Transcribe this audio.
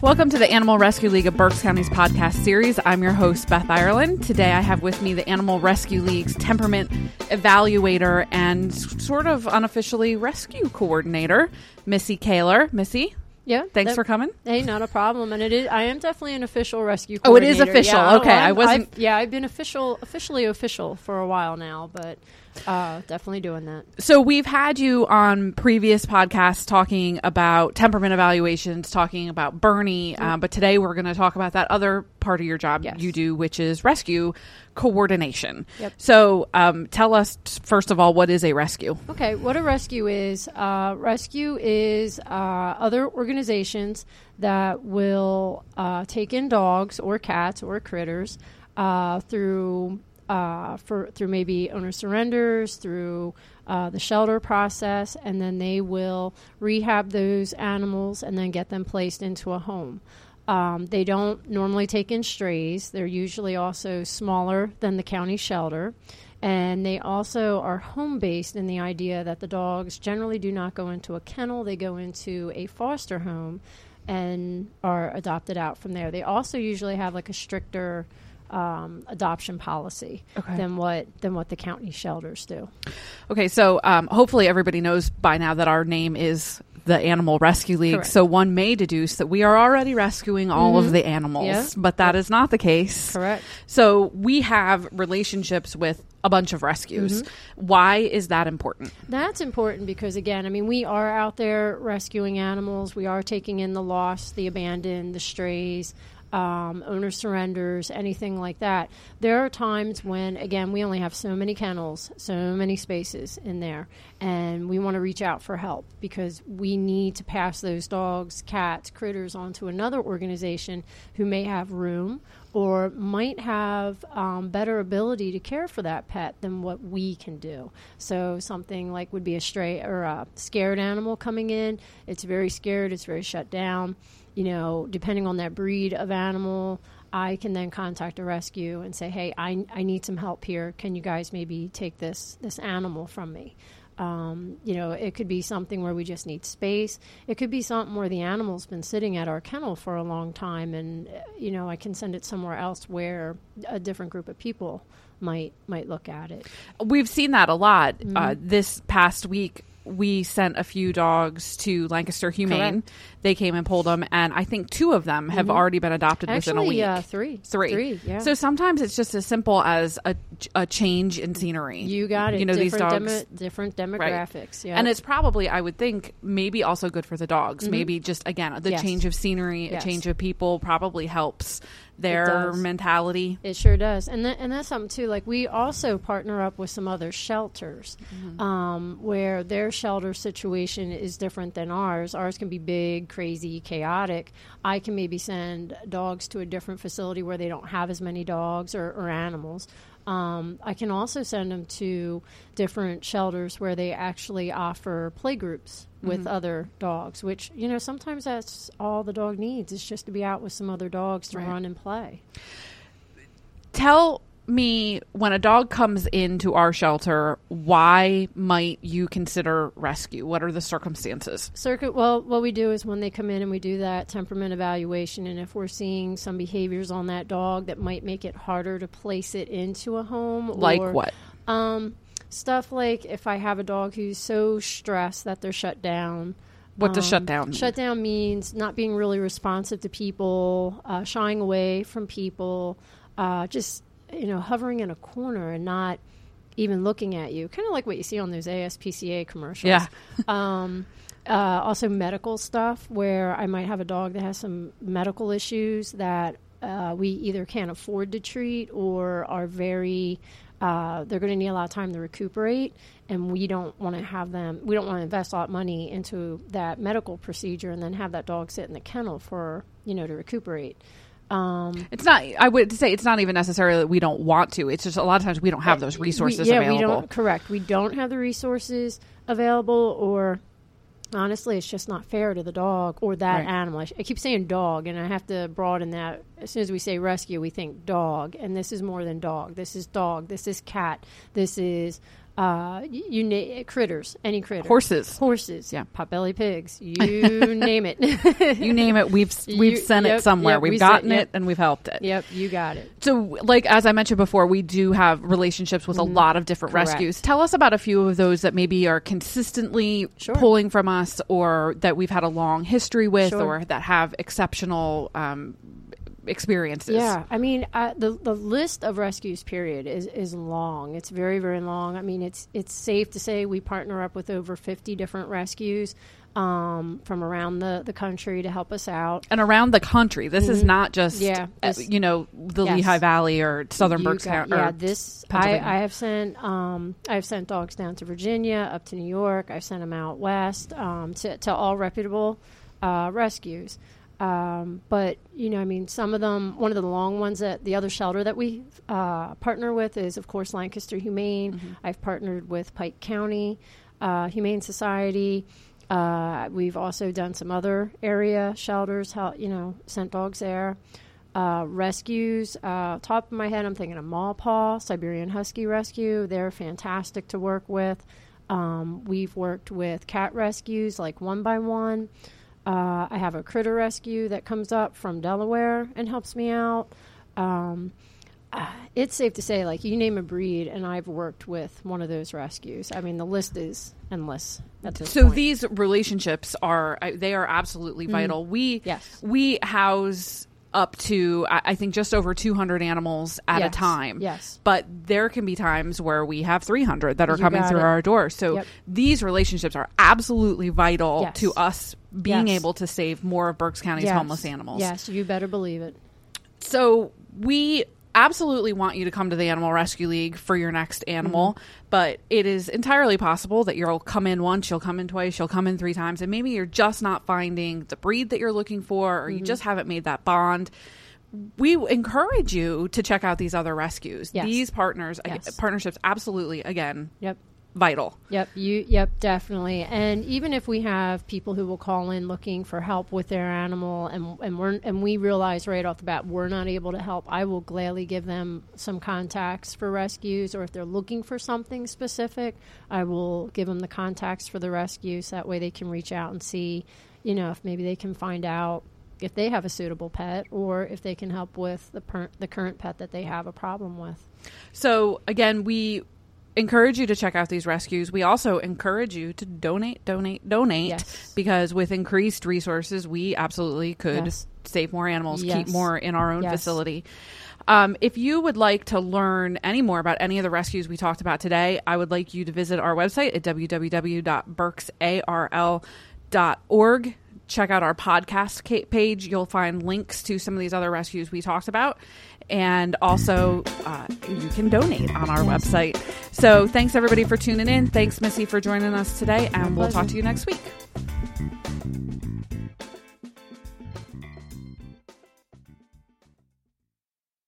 Welcome to the Animal Rescue League of Berks County's podcast series. I'm your host, Beth Ireland. Today I have with me the Animal Rescue League's temperament evaluator and sort of unofficially rescue coordinator, Missy Kaler. Missy, Yeah. thanks that- for coming. Hey, not a problem. And it is. I am definitely an official rescue. Coordinator. Oh, it is official. Yeah, Okay, I I'm- wasn't- I've- yeah, I've been official, officially official for a while now, but uh, definitely doing that. So we've had you on previous podcasts talking about temperament evaluations, talking about Bernie, uh, but today we're going to talk about that other part of your job Yes. you do, which is rescue coordination. Yep. So um, tell us first of all, what is a rescue? Okay, what a rescue is? Uh, rescue is uh, other organizations that will uh, take in dogs or cats or critters uh, through uh, for through maybe owner surrenders, through uh, the shelter process, and then they will rehab those animals and then get them placed into a home. Um, they don't normally take in strays. They're usually also smaller than the county shelter. And they also are home based in the idea that the dogs generally do not go into a kennel, they go into a foster home and are adopted out from there. They also usually have like a stricter um, adoption policy Okay. than what than what the county shelters do. Okay, so um, hopefully everybody knows by now that our name is the Animal Rescue League. Correct. So one may deduce that we are already rescuing all of the animals, Yeah. but that is not the case. Correct. So we have relationships with a bunch of rescues. Why is that important? That's important because, again, I mean, we are out there rescuing animals. We are taking in the lost, the abandoned, the strays, um, owner surrenders, anything like that. There are times when, again, we only have so many kennels, so many spaces in there, and we want to reach out for help because we need to pass those dogs, cats, critters onto another organization who may have room or might have um, better ability to care for that pet than what we can do. So something like would be a stray or a scared animal coming in. It's very scared. It's very shut down. You know, depending on that breed of animal, I can then contact a rescue and say, "Hey, I, I need some help here. Can you guys maybe take this this animal from me?" Um, you know, it could be something where we just need space. It could be something where the animal's been sitting at our kennel for a long time, and uh, you know, I can send it somewhere else where a different group of people might might look at it. We've seen that a lot. Mm-hmm. Uh, this past week, we sent a few dogs to Lancaster Humane. Correct. They came and pulled them, and I think two of them have already been adopted within a week. uh, three, Three. three, yeah. So sometimes it's just as simple as a, a change in scenery. you got it. You know, these different dogs. demo- different Right. demographics. Yeah, And it's probably, I would think, maybe also good for the dogs. Maybe just, again, the Mm-hmm. Yes. change of scenery, Yes. a change of people probably helps their mentality. It sure does, and that, and that's something too. Like we also partner up with some other shelters, um, where their shelter situation is different than ours. Ours can be big, crazy, chaotic. I can maybe send dogs to a different facility where they don't have as many dogs or, or animals. Um, I can also send them to different shelters where they actually offer play groups with other dogs, which you know sometimes that's all the dog needs is just to be out with some other dogs to Right. run and play. Tell me when a dog comes into our shelter, why might you consider rescue? What are the circumstances? Circuit. Well, what we do is when they come in and we do that temperament evaluation, and if we're seeing some behaviors on that dog that might make it harder to place it into a home, Like or, what? Um, stuff like if I have a dog who's so stressed that they're shut down. What does Um, shut down mean? Shut down means not being really responsive to people, uh, shying away from people, uh, just you know hovering in a corner and not even looking at you. Kind of like what you see on those ASPCA commercials. Yeah. um, uh, also medical stuff where I might have a dog that has some medical issues that uh, we either can't afford to treat or are very uh, they're going to need a lot of time to recuperate and we don't want to have them we don't want to invest a lot of money into that medical procedure and then have that dog sit in the kennel for you know to recuperate um, It's not. I would say it's not even necessarily that we don't want to. It's just a lot of times we don't have those resources we, yeah, available. we don't. Correct. We don't have the resources available, or honestly, it's just not fair to the dog or that Right. animal. I, sh- I keep saying dog, and I have to broaden that. As soon as we say rescue, we think dog, and this is more than dog. This is dog. This is cat. This is uh, you, na- critters, any critters, Horses. horses, Yeah. potbelly pigs, you name it. You name it, we've we've You- sent yep, it somewhere. yep, we've we sent- gotten yep. it and we've helped it. yep, you got it. So, like as I mentioned before, we do have relationships with a lot of different Mm-hmm. Correct. rescues. Tell us about a few of those that maybe are consistently Sure. pulling from us, or that we've had a long history with, Sure. or that have exceptional um, experiences. Yeah, I mean, uh, the the list of rescues period is is long. It's very very long. I mean, it's it's safe to say we partner up with over fifty different rescues um, from around the the country to help us out. And around the country, this is not just Mm-hmm. Yeah, uh, this- you know the Yes. Lehigh Valley or Southern Berks County. Yeah, this I, I have sent um, I have sent dogs down to Virginia, up to New York. I've sent them out west um, to to all reputable uh, rescues. Um, but you know, I mean, some of them. One of the long ones that the other shelter that we uh, partner with is, of course, Lancaster Humane. Mm-hmm. I've partnered with Pike County uh, Humane Society. Uh, we've also done some other area shelters. How you know, sent dogs there. Uh, rescues. Uh, top of my head, I'm thinking of MaPaw Siberian Husky Rescue. They're fantastic to work with. Um, we've worked with cat rescues like One by One. Uh, I have a critter rescue that comes up from Delaware and helps me out. Um, uh, it's safe to say, like you name a breed, and I've worked with one of those rescues. I mean, the list is endless so point. these relationships are I- they are absolutely vital. We Mm-hmm. Yes. we house up to I I think just over 200 animals at a time. Yes. But there can be times where we have 300 that are You coming through it. our door. So Yep. these relationships are absolutely vital Yes. to us being Yes. able to save more of Berks County's Yes. homeless animals. Yes, you better believe it. So we absolutely want you to come to the Animal Rescue League for your next animal, mm-hmm. but it is entirely possible that you'll come in once, you'll come in twice, you'll come in three times, and maybe you're just not finding the breed that you're looking for, or you mm-hmm. just haven't made that bond. We encourage you to check out these other rescues. Yes. These partners, Yes. partnerships, absolutely, again, Yep. Vital. Yep, you yep, definitely. And even if we have people who will call in looking for help with their animal and and we're and we realize right off the bat we're not able to help, I will gladly give them some contacts for rescues or if they're looking for something specific, I will give them the contacts for the rescues that way they can reach out and see, you know, if maybe they can find out if they have a suitable pet or if they can help with the per- the current pet that they have a problem with. So again, we encourage you to check out these rescues. We also encourage you to donate, donate, donate Yes. because with increased resources, we absolutely could Yes. save more animals, keep more in our own Yes. facility. Um, if you would like to learn any more about any of the rescues we talked about today, I would like you to visit our website at www.berksarl.org. Check out our podcast page. You'll find links to some of these other rescues we talked about. And also, uh, you can donate on our website. So, thanks everybody for tuning in. Thanks, Missy, for joining us today. And we'll talk to you next week.